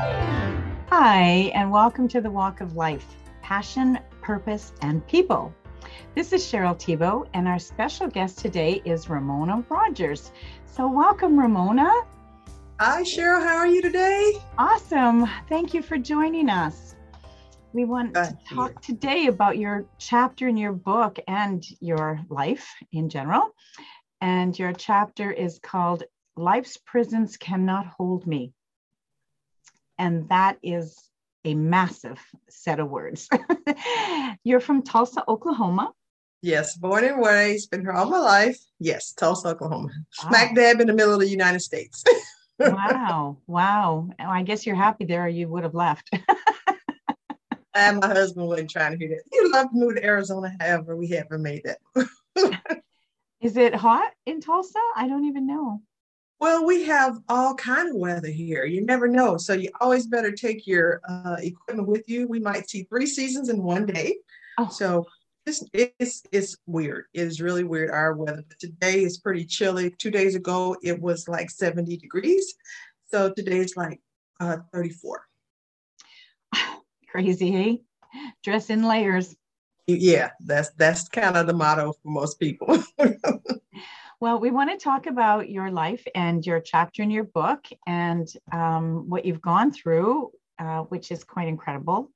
Hi, and welcome to the Walk of Life Passion, Purpose, and People. This is Cheryl Thibault, and our special guest today is Ramona Rogers. So, welcome, Ramona. Hi, Cheryl. How are you today? Awesome. Thank you for joining us. We want to talk today about your chapter in your book and your life in general. And your chapter is called Life's Prisons Cannot Hold Me. And that is a massive set of words. You're from Tulsa, Oklahoma. Yes, born and raised, been here all my life. Yes, Tulsa, Oklahoma. Wow. Smack dab in the middle of the United States. wow, wow. I guess you're happy there, or you would have left. and my husband wasn't trying to hear that. He loved to move to Arizona, however, we haven't made that. Is it hot in Tulsa? I don't even know. Well, we have all kind of weather here. You never know. So you always better take your uh, equipment with you. We might see three seasons in one day. Oh. So it's, it's, it's weird. It is really weird, our weather. But today is pretty chilly. Two days ago, it was like 70 degrees. So today is like uh, 34. Crazy, hey? Dress in layers. Yeah, that's that's kind of the motto for most people. Well, we want to talk about your life and your chapter in your book and um, what you've gone through, uh, which is quite incredible.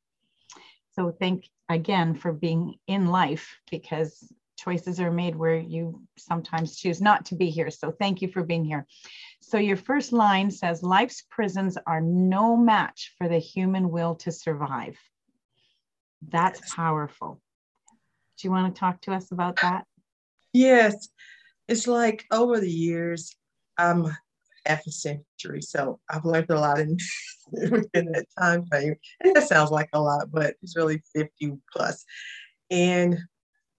So, thank again for being in life because choices are made where you sometimes choose not to be here. So, thank you for being here. So, your first line says, Life's prisons are no match for the human will to survive. That's powerful. Do you want to talk to us about that? Yes it's like over the years, I'm half a century, so I've learned a lot in within that time frame. And that sounds like a lot, but it's really 50 plus. And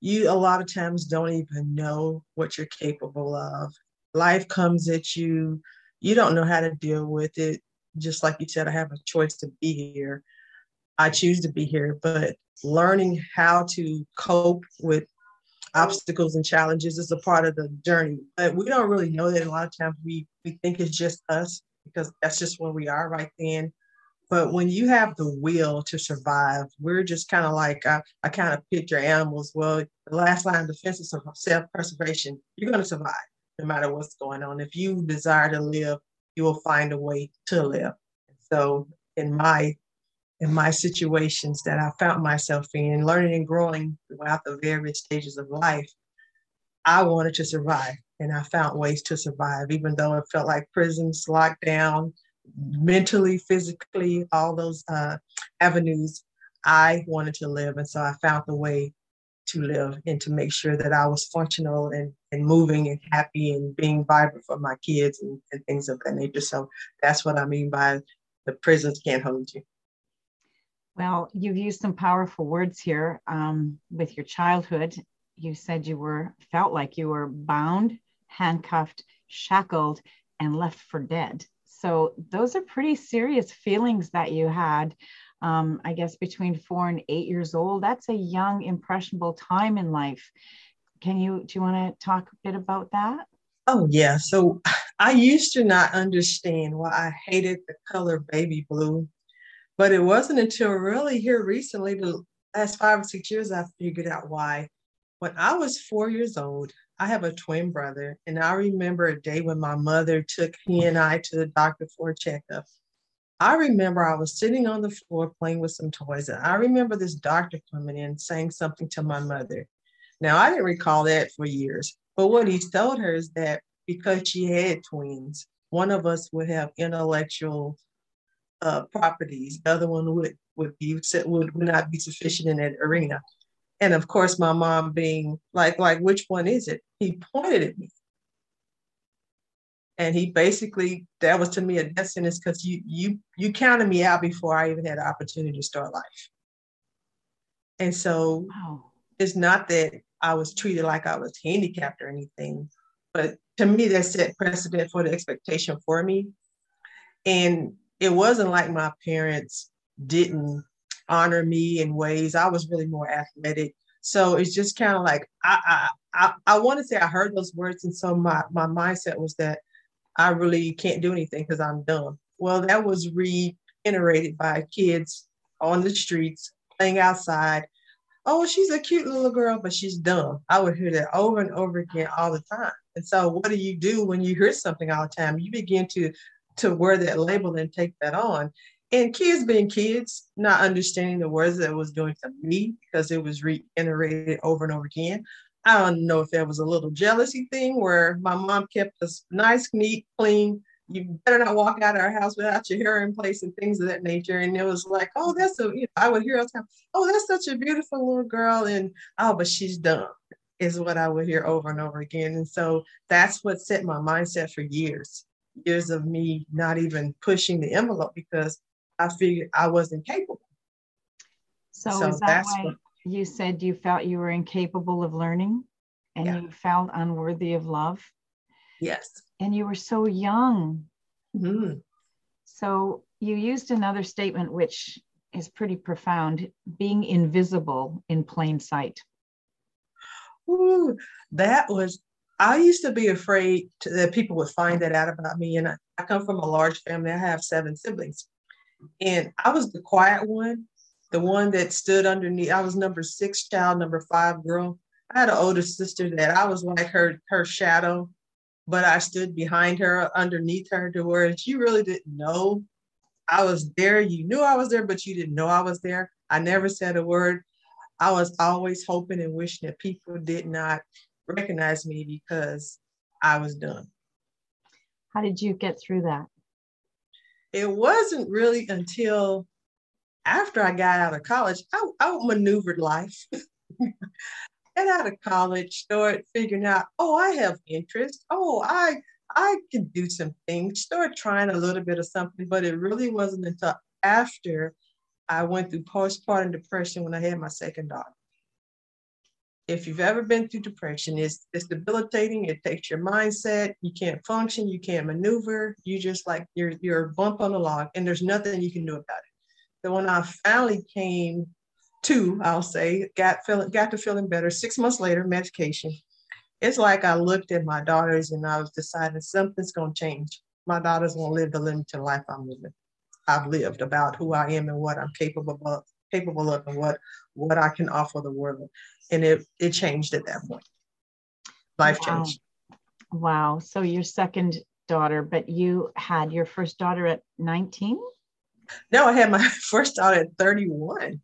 you a lot of times don't even know what you're capable of. Life comes at you, you don't know how to deal with it. Just like you said, I have a choice to be here. I choose to be here, but learning how to cope with Mm-hmm. obstacles and challenges is a part of the journey. But we don't really know that a lot of times we we think it's just us because that's just where we are right then. But when you have the will to survive, we're just kind of like I, I kind of picture animals. Well, the last line of defense is self-preservation. You're going to survive no matter what's going on. If you desire to live, you will find a way to live. So in my in my situations that I found myself in, learning and growing throughout the various stages of life, I wanted to survive. And I found ways to survive, even though it felt like prisons, lockdown, mentally, physically, all those uh, avenues. I wanted to live. And so I found the way to live and to make sure that I was functional and, and moving and happy and being vibrant for my kids and, and things of that nature. So that's what I mean by the prisons can't hold you. Well, you've used some powerful words here um, with your childhood. You said you were felt like you were bound, handcuffed, shackled, and left for dead. So those are pretty serious feelings that you had. Um, I guess between four and eight years old. That's a young, impressionable time in life. Can you do you want to talk a bit about that? Oh yeah. So I used to not understand why I hated the color baby blue but it wasn't until really here recently, the last five or six years, I figured out why. When I was four years old, I have a twin brother, and I remember a day when my mother took he and I to the doctor for a checkup. I remember I was sitting on the floor playing with some toys, and I remember this doctor coming in saying something to my mother. Now, I didn't recall that for years, but what he told her is that because she had twins, one of us would have intellectual uh, properties. The other one would would be would, would not be sufficient in that arena. And of course, my mom being like, like, which one is it? He pointed at me. And he basically, that was to me a death sentence because you you you counted me out before I even had the opportunity to start life. And so wow. it's not that I was treated like I was handicapped or anything, but to me that set precedent for the expectation for me. And it wasn't like my parents didn't honor me in ways. I was really more athletic. So it's just kind of like I I I, I want to say I heard those words, and so my my mindset was that I really can't do anything because I'm dumb. Well, that was re reiterated by kids on the streets playing outside. Oh, she's a cute little girl, but she's dumb. I would hear that over and over again all the time. And so, what do you do when you hear something all the time? You begin to to wear that label and take that on. And kids being kids, not understanding the words that was doing to me because it was reiterated over and over again. I don't know if that was a little jealousy thing where my mom kept us nice, neat, clean. You better not walk out of our house without your hair in place and things of that nature. And it was like, oh, that's a, you know, I would hear all the time, oh, that's such a beautiful little girl. And oh, but she's dumb is what I would hear over and over again. And so that's what set my mindset for years, years of me not even pushing the envelope because I figured I wasn't capable. So, so is that why what, you said you felt you were incapable of learning and yeah. you felt unworthy of love? Yes. And you were so young. Mm-hmm. So you used another statement which is pretty profound being invisible in plain sight. Ooh, that was I used to be afraid to, that people would find that out about me. And I, I, come from a large family. I have seven siblings. And I was the quiet one, the one that stood underneath. I was number six child, number five girl. I had an older sister that I was like her her shadow, but I stood behind her, underneath her, to where she really didn't know I was there. You knew I was there, but you didn't know I was there. I never said a word. I was always hoping and wishing that people did not recognize me because I was done. How did you get through that? it wasn't really until after I got out of college, I, I maneuvered life. Get out of college, start figuring out, oh, I have interest. Oh, I I can do some things. Start trying a little bit of something, but it really wasn't until after I went through postpartum depression when I had my second daughter if you've ever been through depression, it's, it's debilitating. It takes your mindset. You can't function. You can't maneuver. You just like you're you're a bump on the log, and there's nothing you can do about it. So when I finally came to, I'll say, got feeling got to feeling better. Six months later, medication. It's like I looked at my daughters and I was deciding something's gonna change. My daughters won't live the limited life I'm living. I've lived about who I am and what I'm capable of capable of and what what I can offer the world. And it it changed at that point. Life wow. changed. Wow. So your second daughter, but you had your first daughter at 19? No, I had my first daughter at 31.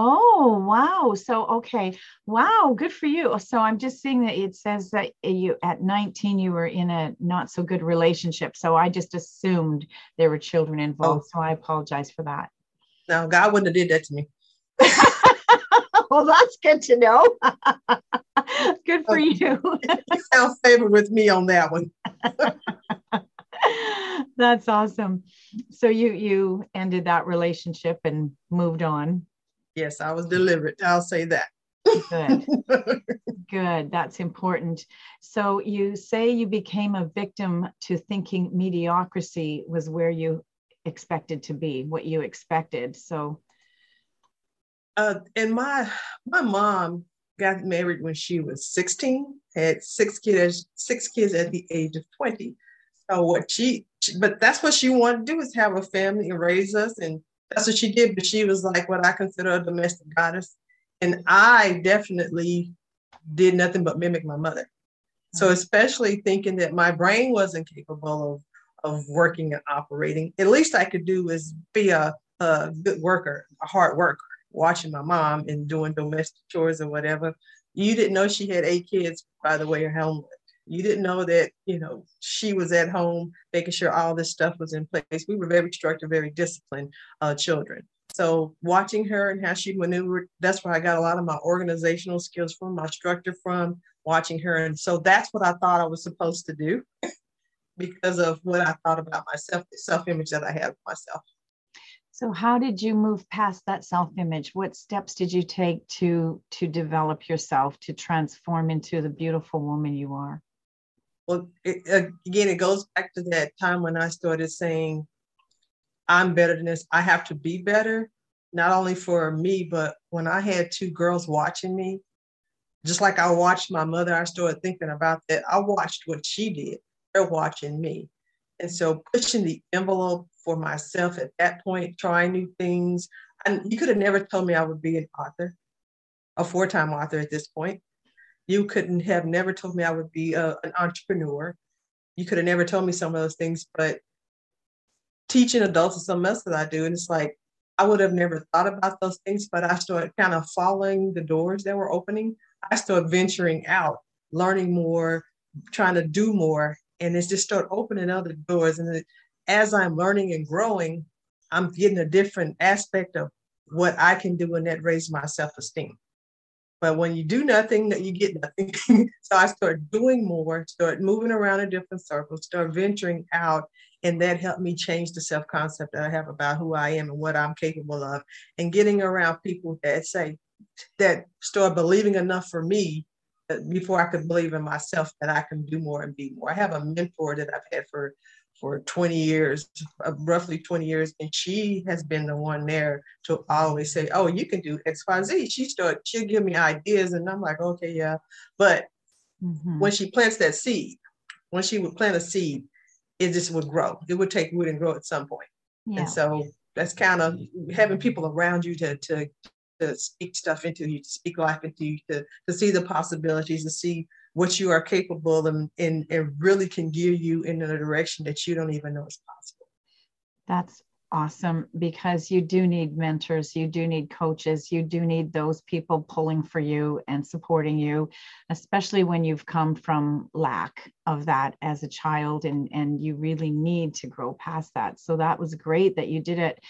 Oh, wow. So, okay. Wow. Good for you. So, I'm just seeing that it says that you at 19 you were in a not so good relationship. So, I just assumed there were children involved. Oh. So, I apologize for that. No, God wouldn't have did that to me. well, that's good to know. good for you. you sound favor with me on that one. that's awesome. So you you ended that relationship and moved on. Yes, I was delivered. I'll say that. Good. Good. That's important. So you say you became a victim to thinking mediocrity was where you expected to be, what you expected. So, uh, and my my mom got married when she was 16, had six kids, six kids at the age of 20. So what she, but that's what she wanted to do is have a family and raise us, and that's what she did. But she was like what I consider a domestic goddess, and I definitely did nothing but mimic my mother. So mm-hmm. especially thinking that my brain wasn't capable of of working and operating. At least I could do is be a, a good worker, a hard worker, watching my mom and doing domestic chores or whatever. You didn't know she had eight kids, by the way, her home. You didn't know that, you know, she was at home making sure all this stuff was in place. We were very structured, very disciplined uh, children. So watching her and how she maneuvered, that's where I got a lot of my organizational skills from, my structure from watching her. And so that's what I thought I was supposed to do because of what I thought about myself, the self image that I had of myself. So how did you move past that self-image? What steps did you take to to develop yourself to transform into the beautiful woman you are? Well, it, again, it goes back to that time when I started saying, "I'm better than this. I have to be better." Not only for me, but when I had two girls watching me, just like I watched my mother, I started thinking about that. I watched what she did they're watching me. And so pushing the envelope for myself at that point, trying new things. And you could have never told me I would be an author, a four-time author at this point. You couldn't have never told me I would be a, an entrepreneur. You could have never told me some of those things, but teaching adults is something else that I do. And it's like, I would have never thought about those things, but I started kind of following the doors that were opening. I started venturing out, learning more, trying to do more. And it's just start opening other doors. And as I'm learning and growing, I'm getting a different aspect of what I can do and that raise my self-esteem. But when you do nothing, you get nothing. so I start doing more, start moving around in different circles, start venturing out, and that helped me change the self-concept that I have about who I am and what I'm capable of, and getting around people that say that start believing enough for me before I could believe in myself that I can do more and be more. I have a mentor that I've had for for 20 years, uh, roughly 20 years, and she has been the one there to always say, "Oh, you can do X, Y, Z." She start, she'll give me ideas, and I'm like, "Okay, yeah." But mm-hmm. when she plants that seed, when she would plant a seed, it just would grow. It would take root and grow at some point. Yeah. And so that's kind of having people around you to to to speak stuff into you, to speak life into you, to to see the possibilities, to see what you are capable and, and really can gear you in a direction that you don't even know is possible. That's awesome because you do need mentors, you do need coaches, you do need those people pulling for you and supporting you, especially when you've come from lack of that as a child and, and you really need to grow past that. So that was great that you did it.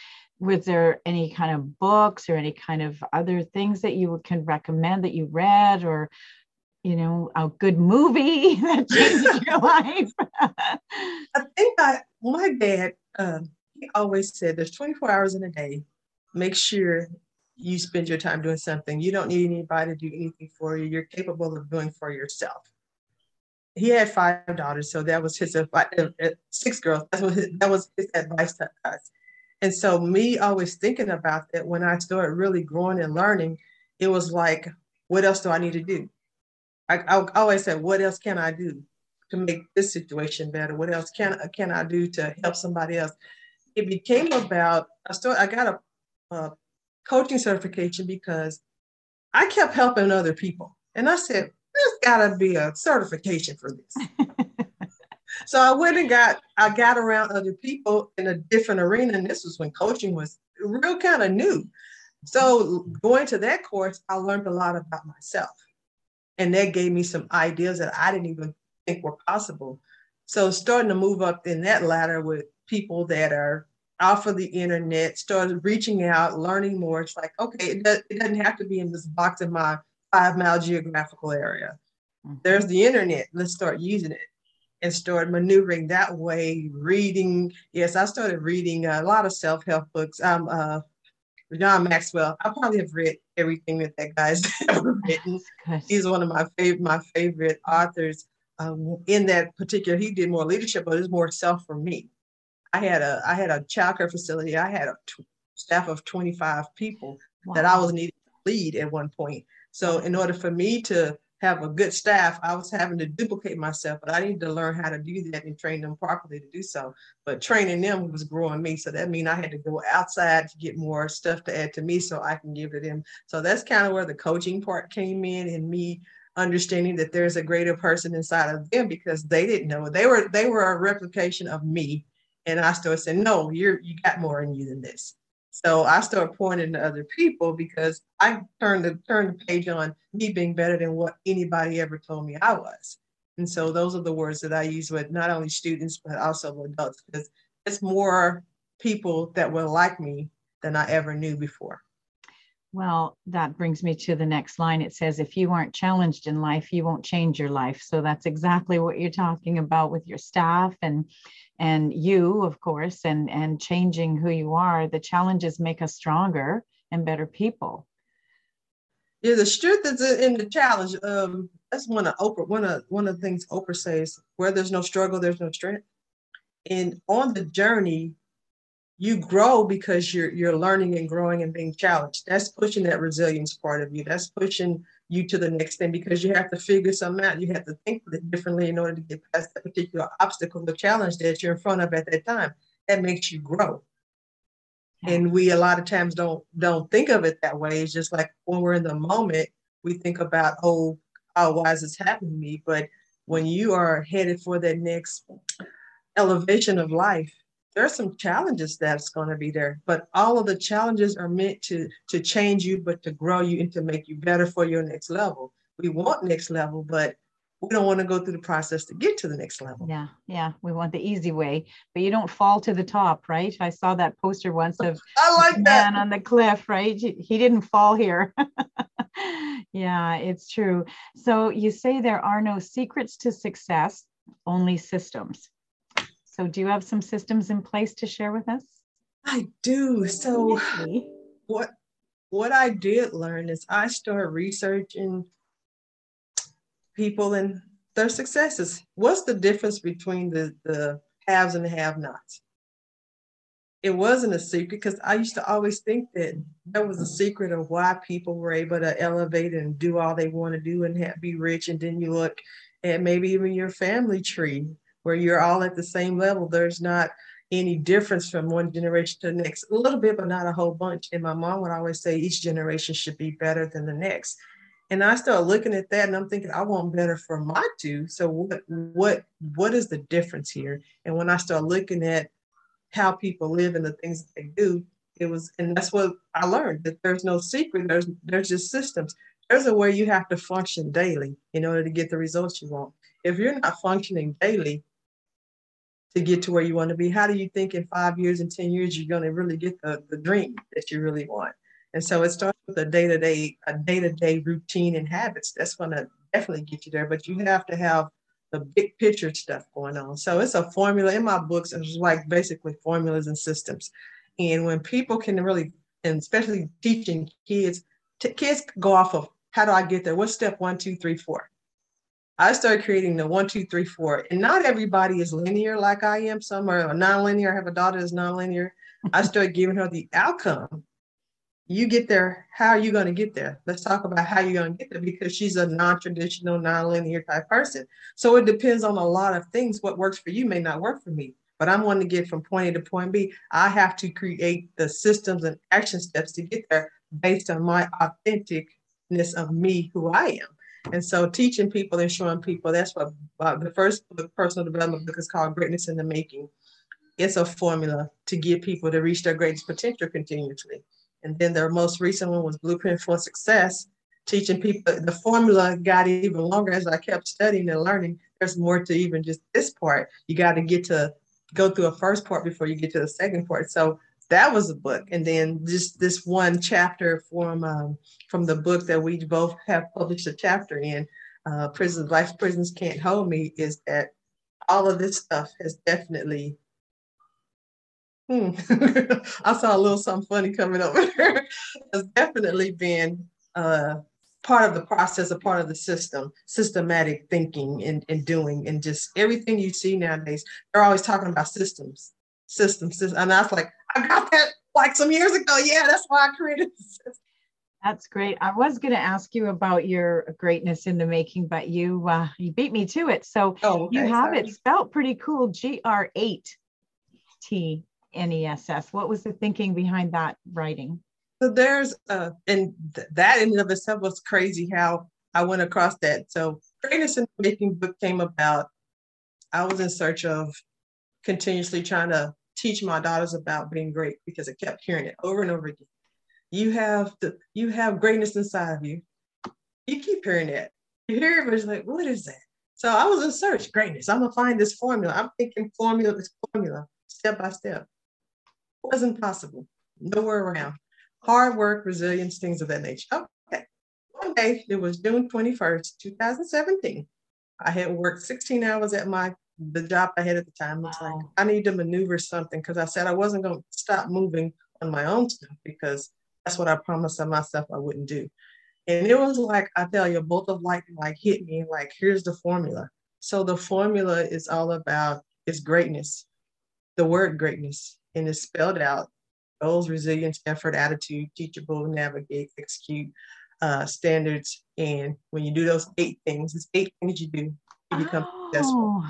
Was there any kind of books or any kind of other things that you can recommend that you read or you know, a good movie that changed your life? I think I, my dad, um, he always said there's 24 hours in a day. Make sure you spend your time doing something. You don't need anybody to do anything for you. You're capable of doing for yourself. He had five daughters, so that was his advice. Uh, uh, six girls. That was his, that was his advice to us. And so, me always thinking about that when I started really growing and learning, it was like, what else do I need to do? I, I always said, what else can I do to make this situation better? What else can can I do to help somebody else? It became about I still I got a, a coaching certification because I kept helping other people, and I said, there's got to be a certification for this. so I went and got I got around other people in a different arena, and this was when coaching was real kind of new. So going to that course, I learned a lot about myself. And that gave me some ideas that I didn't even think were possible. So starting to move up in that ladder with people that are off of the internet, started reaching out, learning more. It's like, okay, it, does, it doesn't have to be in this box in my five mile geographical area. Mm-hmm. There's the internet. Let's start using it and start maneuvering that way, reading. Yes, I started reading a lot of self help books. I'm uh, John Maxwell. I probably have read everything that that guy's ever written. He's one of my favorite my favorite authors. Um, in that particular, he did more leadership, but it's more self for me. I had a I had a childcare facility. I had a t- staff of 25 people wow. that I was needing to lead at one point. So in order for me to have a good staff, I was having to duplicate myself, but I needed to learn how to do that and train them properly to do so. But training them was growing me. So that means I had to go outside to get more stuff to add to me so I can give to them. So that's kind of where the coaching part came in and me understanding that there's a greater person inside of them because they didn't know. They were they were a replication of me. And I started saying, no, you're you got more in you than this. So I started pointing to other people because I turned the turned the page on me being better than what anybody ever told me I was. And so those are the words that I use with not only students but also adults because it's more people that were like me than I ever knew before. Well, that brings me to the next line. It says, if you aren't challenged in life, you won't change your life. So that's exactly what you're talking about with your staff and and you, of course, and and changing who you are. The challenges make us stronger and better people. Yeah, the strength is in the challenge. Um, that's one of Oprah. One of one of the things Oprah says: where there's no struggle, there's no strength. And on the journey, you grow because you're you're learning and growing and being challenged. That's pushing that resilience part of you. That's pushing you to the next thing because you have to figure something out. You have to think differently in order to get past that particular obstacle, the challenge that you're in front of at that time. that makes you grow. And we a lot of times don't don't think of it that way. It's just like when we're in the moment, we think about, oh, oh, why is this happening to me? But when you are headed for that next elevation of life, there are some challenges that's going to be there. But all of the challenges are meant to to change you, but to grow you and to make you better for your next level. We want next level, but we don't want to go through the process to get to the next level. Yeah, yeah, we want the easy way, but you don't fall to the top, right? I saw that poster once of I like man on the cliff, right? He didn't fall here. yeah, it's true. So you say there are no secrets to success, only systems. So do you have some systems in place to share with us? I do. So what what I did learn is I started researching people and their successes. What's the difference between the, the haves and the have-nots? It wasn't a secret because I used to always think that that was a secret of why people were able to elevate and do all they want to do and have, be rich. And then you look at maybe even your family tree where you're all at the same level. There's not any difference from one generation to the next. A little bit, but not a whole bunch. And my mom would always say each generation should be better than the next. And I started looking at that and I'm thinking, I want better for my two. So what what what is the difference here? And when I started looking at how people live and the things that they do, it was, and that's what I learned that there's no secret, there's there's just systems. There's a way you have to function daily in order to get the results you want. If you're not functioning daily to get to where you want to be, how do you think in five years and 10 years you're going to really get the, the dream that you really want? And so it starts with a day-to-day, a day-to-day routine and habits. That's going to definitely get you there. But you have to have the big picture stuff going on. So it's a formula in my books. It's like basically formulas and systems. And when people can really, and especially teaching kids, t- kids go off of how do I get there? What's step one, two, three, four? I started creating the one, two, three, four. And not everybody is linear like I am. Some are non-linear. I have a daughter that's non-linear. I started giving her the outcome you get there, how are you going to get there? Let's talk about how you're going to get there because she's a non-traditional, non-linear type person. So it depends on a lot of things. What works for you may not work for me. But I'm wanting to get from point A to point B. I have to create the systems and action steps to get there based on my authenticness of me, who I am. And so teaching people and showing people, that's what uh, the first the personal development book is called Greatness in the Making. It's a formula to get people to reach their greatest potential continuously. And then their most recent one was Blueprint for Success, teaching people the formula got even longer as I kept studying and learning. There's more to even just this part. You got to get to go through a first part before you get to the second part. So that was a book. And then just this one chapter from um, from the book that we both have published a chapter in, uh, Prisons, Life Prisons Can't Hold Me, is that all of this stuff has definitely Hmm. I saw a little something funny coming over there. Has definitely been uh, part of the process, a part of the system, systematic thinking and, and doing, and just everything you see nowadays. They're always talking about systems, systems, systems. and I was like, I got that like some years ago. Yeah, that's why I created. That's great. I was going to ask you about your greatness in the making, but you uh, you beat me to it. So oh, okay, you have sorry. it spelled pretty cool. G R eight T NESS. What was the thinking behind that writing? So there's uh and th- that in and of itself was crazy how I went across that. So Greatness in the Making book came about. I was in search of continuously trying to teach my daughters about being great because I kept hearing it over and over again. You have the you have greatness inside of you. You keep hearing that. You hear it, but it's like, what is that? So I was in search, greatness. I'm gonna find this formula. I'm thinking formula, this formula, step by step It wasn't possible. Nowhere around. Hard work, resilience, things of that nature. Okay. One day, it was June 21st, 2017. I had worked 16 hours at my the job I had at the time. It's wow. like I need to maneuver something because I said I wasn't going to stop moving on my own stuff because that's what I promised myself I wouldn't do. And it was like I tell you, both of like like hit me like here's the formula. So the formula is all about is greatness, the word greatness and it's spelled out goals, resilience, effort, attitude, teachable, navigate, execute, uh, standards. And when you do those eight things, it's eight things you do, you become oh, successful.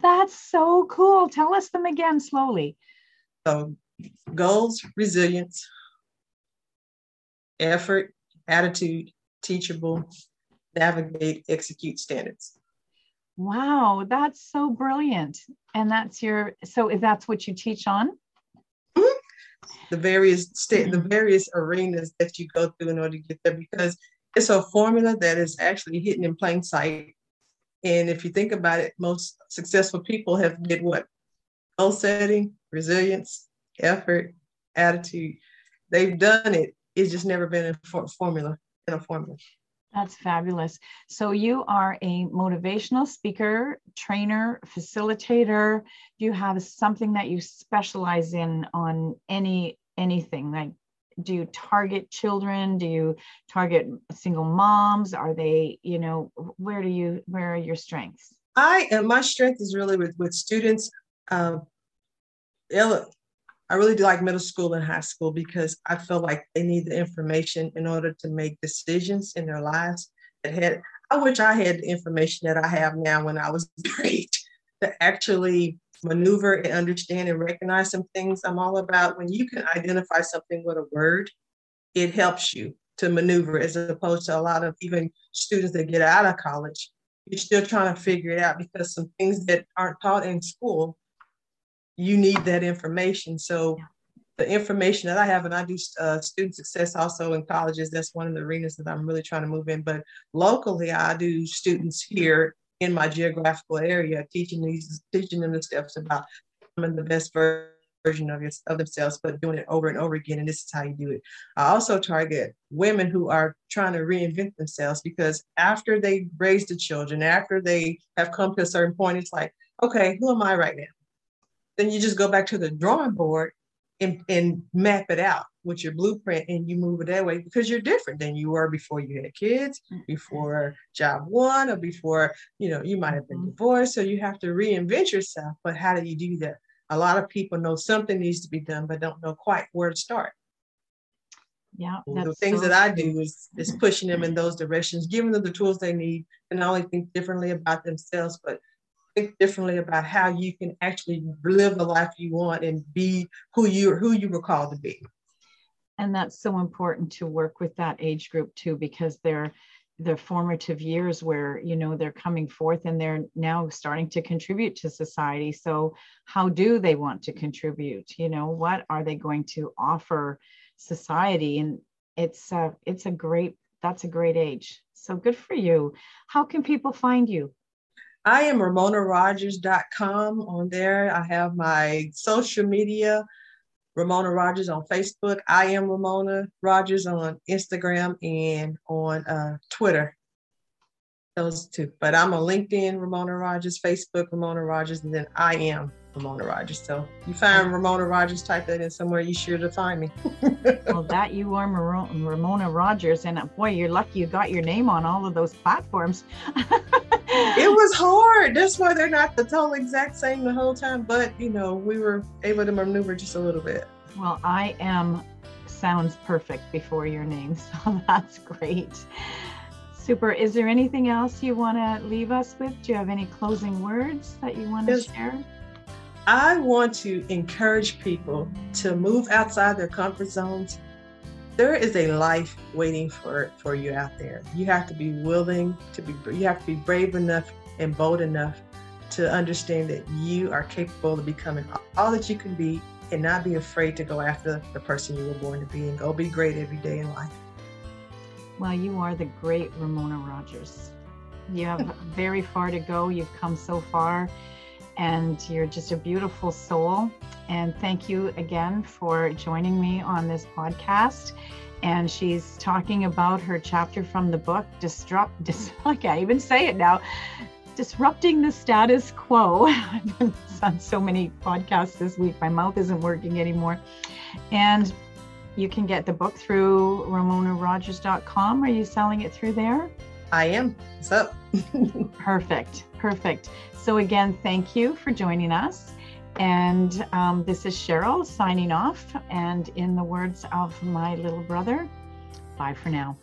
That's so cool. Tell us them again slowly. So goals, resilience, effort, attitude, teachable, navigate, execute standards. Wow, that's so brilliant. And that's your so if that's what you teach on? Mm-hmm. The various state the various arenas that you go through in order to get there because it's a formula that is actually hidden in plain sight. And if you think about it, most successful people have did what? Goal setting, resilience, effort, attitude. They've done it. It's just never been a formula in a formula. That's fabulous. So you are a motivational speaker, trainer, facilitator. Do you have something that you specialize in on any anything? Like do you target children? Do you target single moms? Are they, you know, where do you where are your strengths? I and my strength is really with with students. Um, I really do like middle school and high school because I feel like they need the information in order to make decisions in their lives. That had I wish I had the information that I have now when I was great to actually maneuver and understand and recognize some things. I'm all about when you can identify something with a word, it helps you to maneuver as opposed to a lot of even students that get out of college. You're still trying to figure it out because some things that aren't taught in school you need that information. So the information that I have, and I do uh, student success also in colleges. That's one of the arenas that I'm really trying to move in. But locally, I do students here in my geographical area, teaching these, teaching them the steps about becoming the best version of, your, of themselves, but doing it over and over again. And this is how you do it. I also target women who are trying to reinvent themselves because after they raise the children, after they have come to a certain point, it's like, okay, who am I right now? then you just go back to the drawing board and, and map it out with your blueprint and you move it that way because you're different than you were before you had kids, mm-hmm. before job one, or before, you know, you might have been mm-hmm. divorced. So you have to reinvent yourself. But how do you do that? A lot of people know something needs to be done, but don't know quite where to start. Yeah. The things so that I do is, is pushing them in those directions, giving them the tools they need to not only think differently about themselves, but think differently about how you can actually live the life you want and be who you who you were called to be. And that's so important to work with that age group too, because they're the formative years where you know they're coming forth and they're now starting to contribute to society. So how do they want to contribute? You know what are they going to offer society? And it's a it's a great that's a great age. So good for you. How can people find you I am RamonaRogers.com on there. I have my social media, Ramona Rogers on Facebook. I am Ramona Rogers on Instagram and on uh, Twitter. Those two. But I'm on LinkedIn, Ramona Rogers, Facebook, Ramona Rogers, and then I am Ramona Rogers. So you find Ramona Rogers, type that in somewhere, you sure to find me. well, that you are Ramona Rogers, and uh, boy, you're lucky you got your name on all of those platforms. it was hard. That's why they're not the total exact same the whole time, but you know, we were able to maneuver just a little bit. Well, I am sounds perfect before your name, so that's great. Super. Is there anything else you want to leave us with? Do you have any closing words that you want to share? I want to encourage people to move outside their comfort zones. There is a life waiting for, for you out there. You have to be willing to be, you have to be brave enough and bold enough to understand that you are capable of becoming all that you can be and not be afraid to go after the person you were born to be and go be great every day in life. Well, you are the great Ramona Rogers. You have very far to go. You've come so far and you're just a beautiful soul. And thank you again for joining me on this podcast. And she's talking about her chapter from the book, Disrupt, dis, I can't even say it now, Disrupting the Status Quo. I've been on so many podcasts this week, my mouth isn't working anymore. And you can get the book through ramonarogers.com. Are you selling it through there? I am. What's up? perfect. Perfect. So, again, thank you for joining us. And um, this is Cheryl signing off. And in the words of my little brother, bye for now.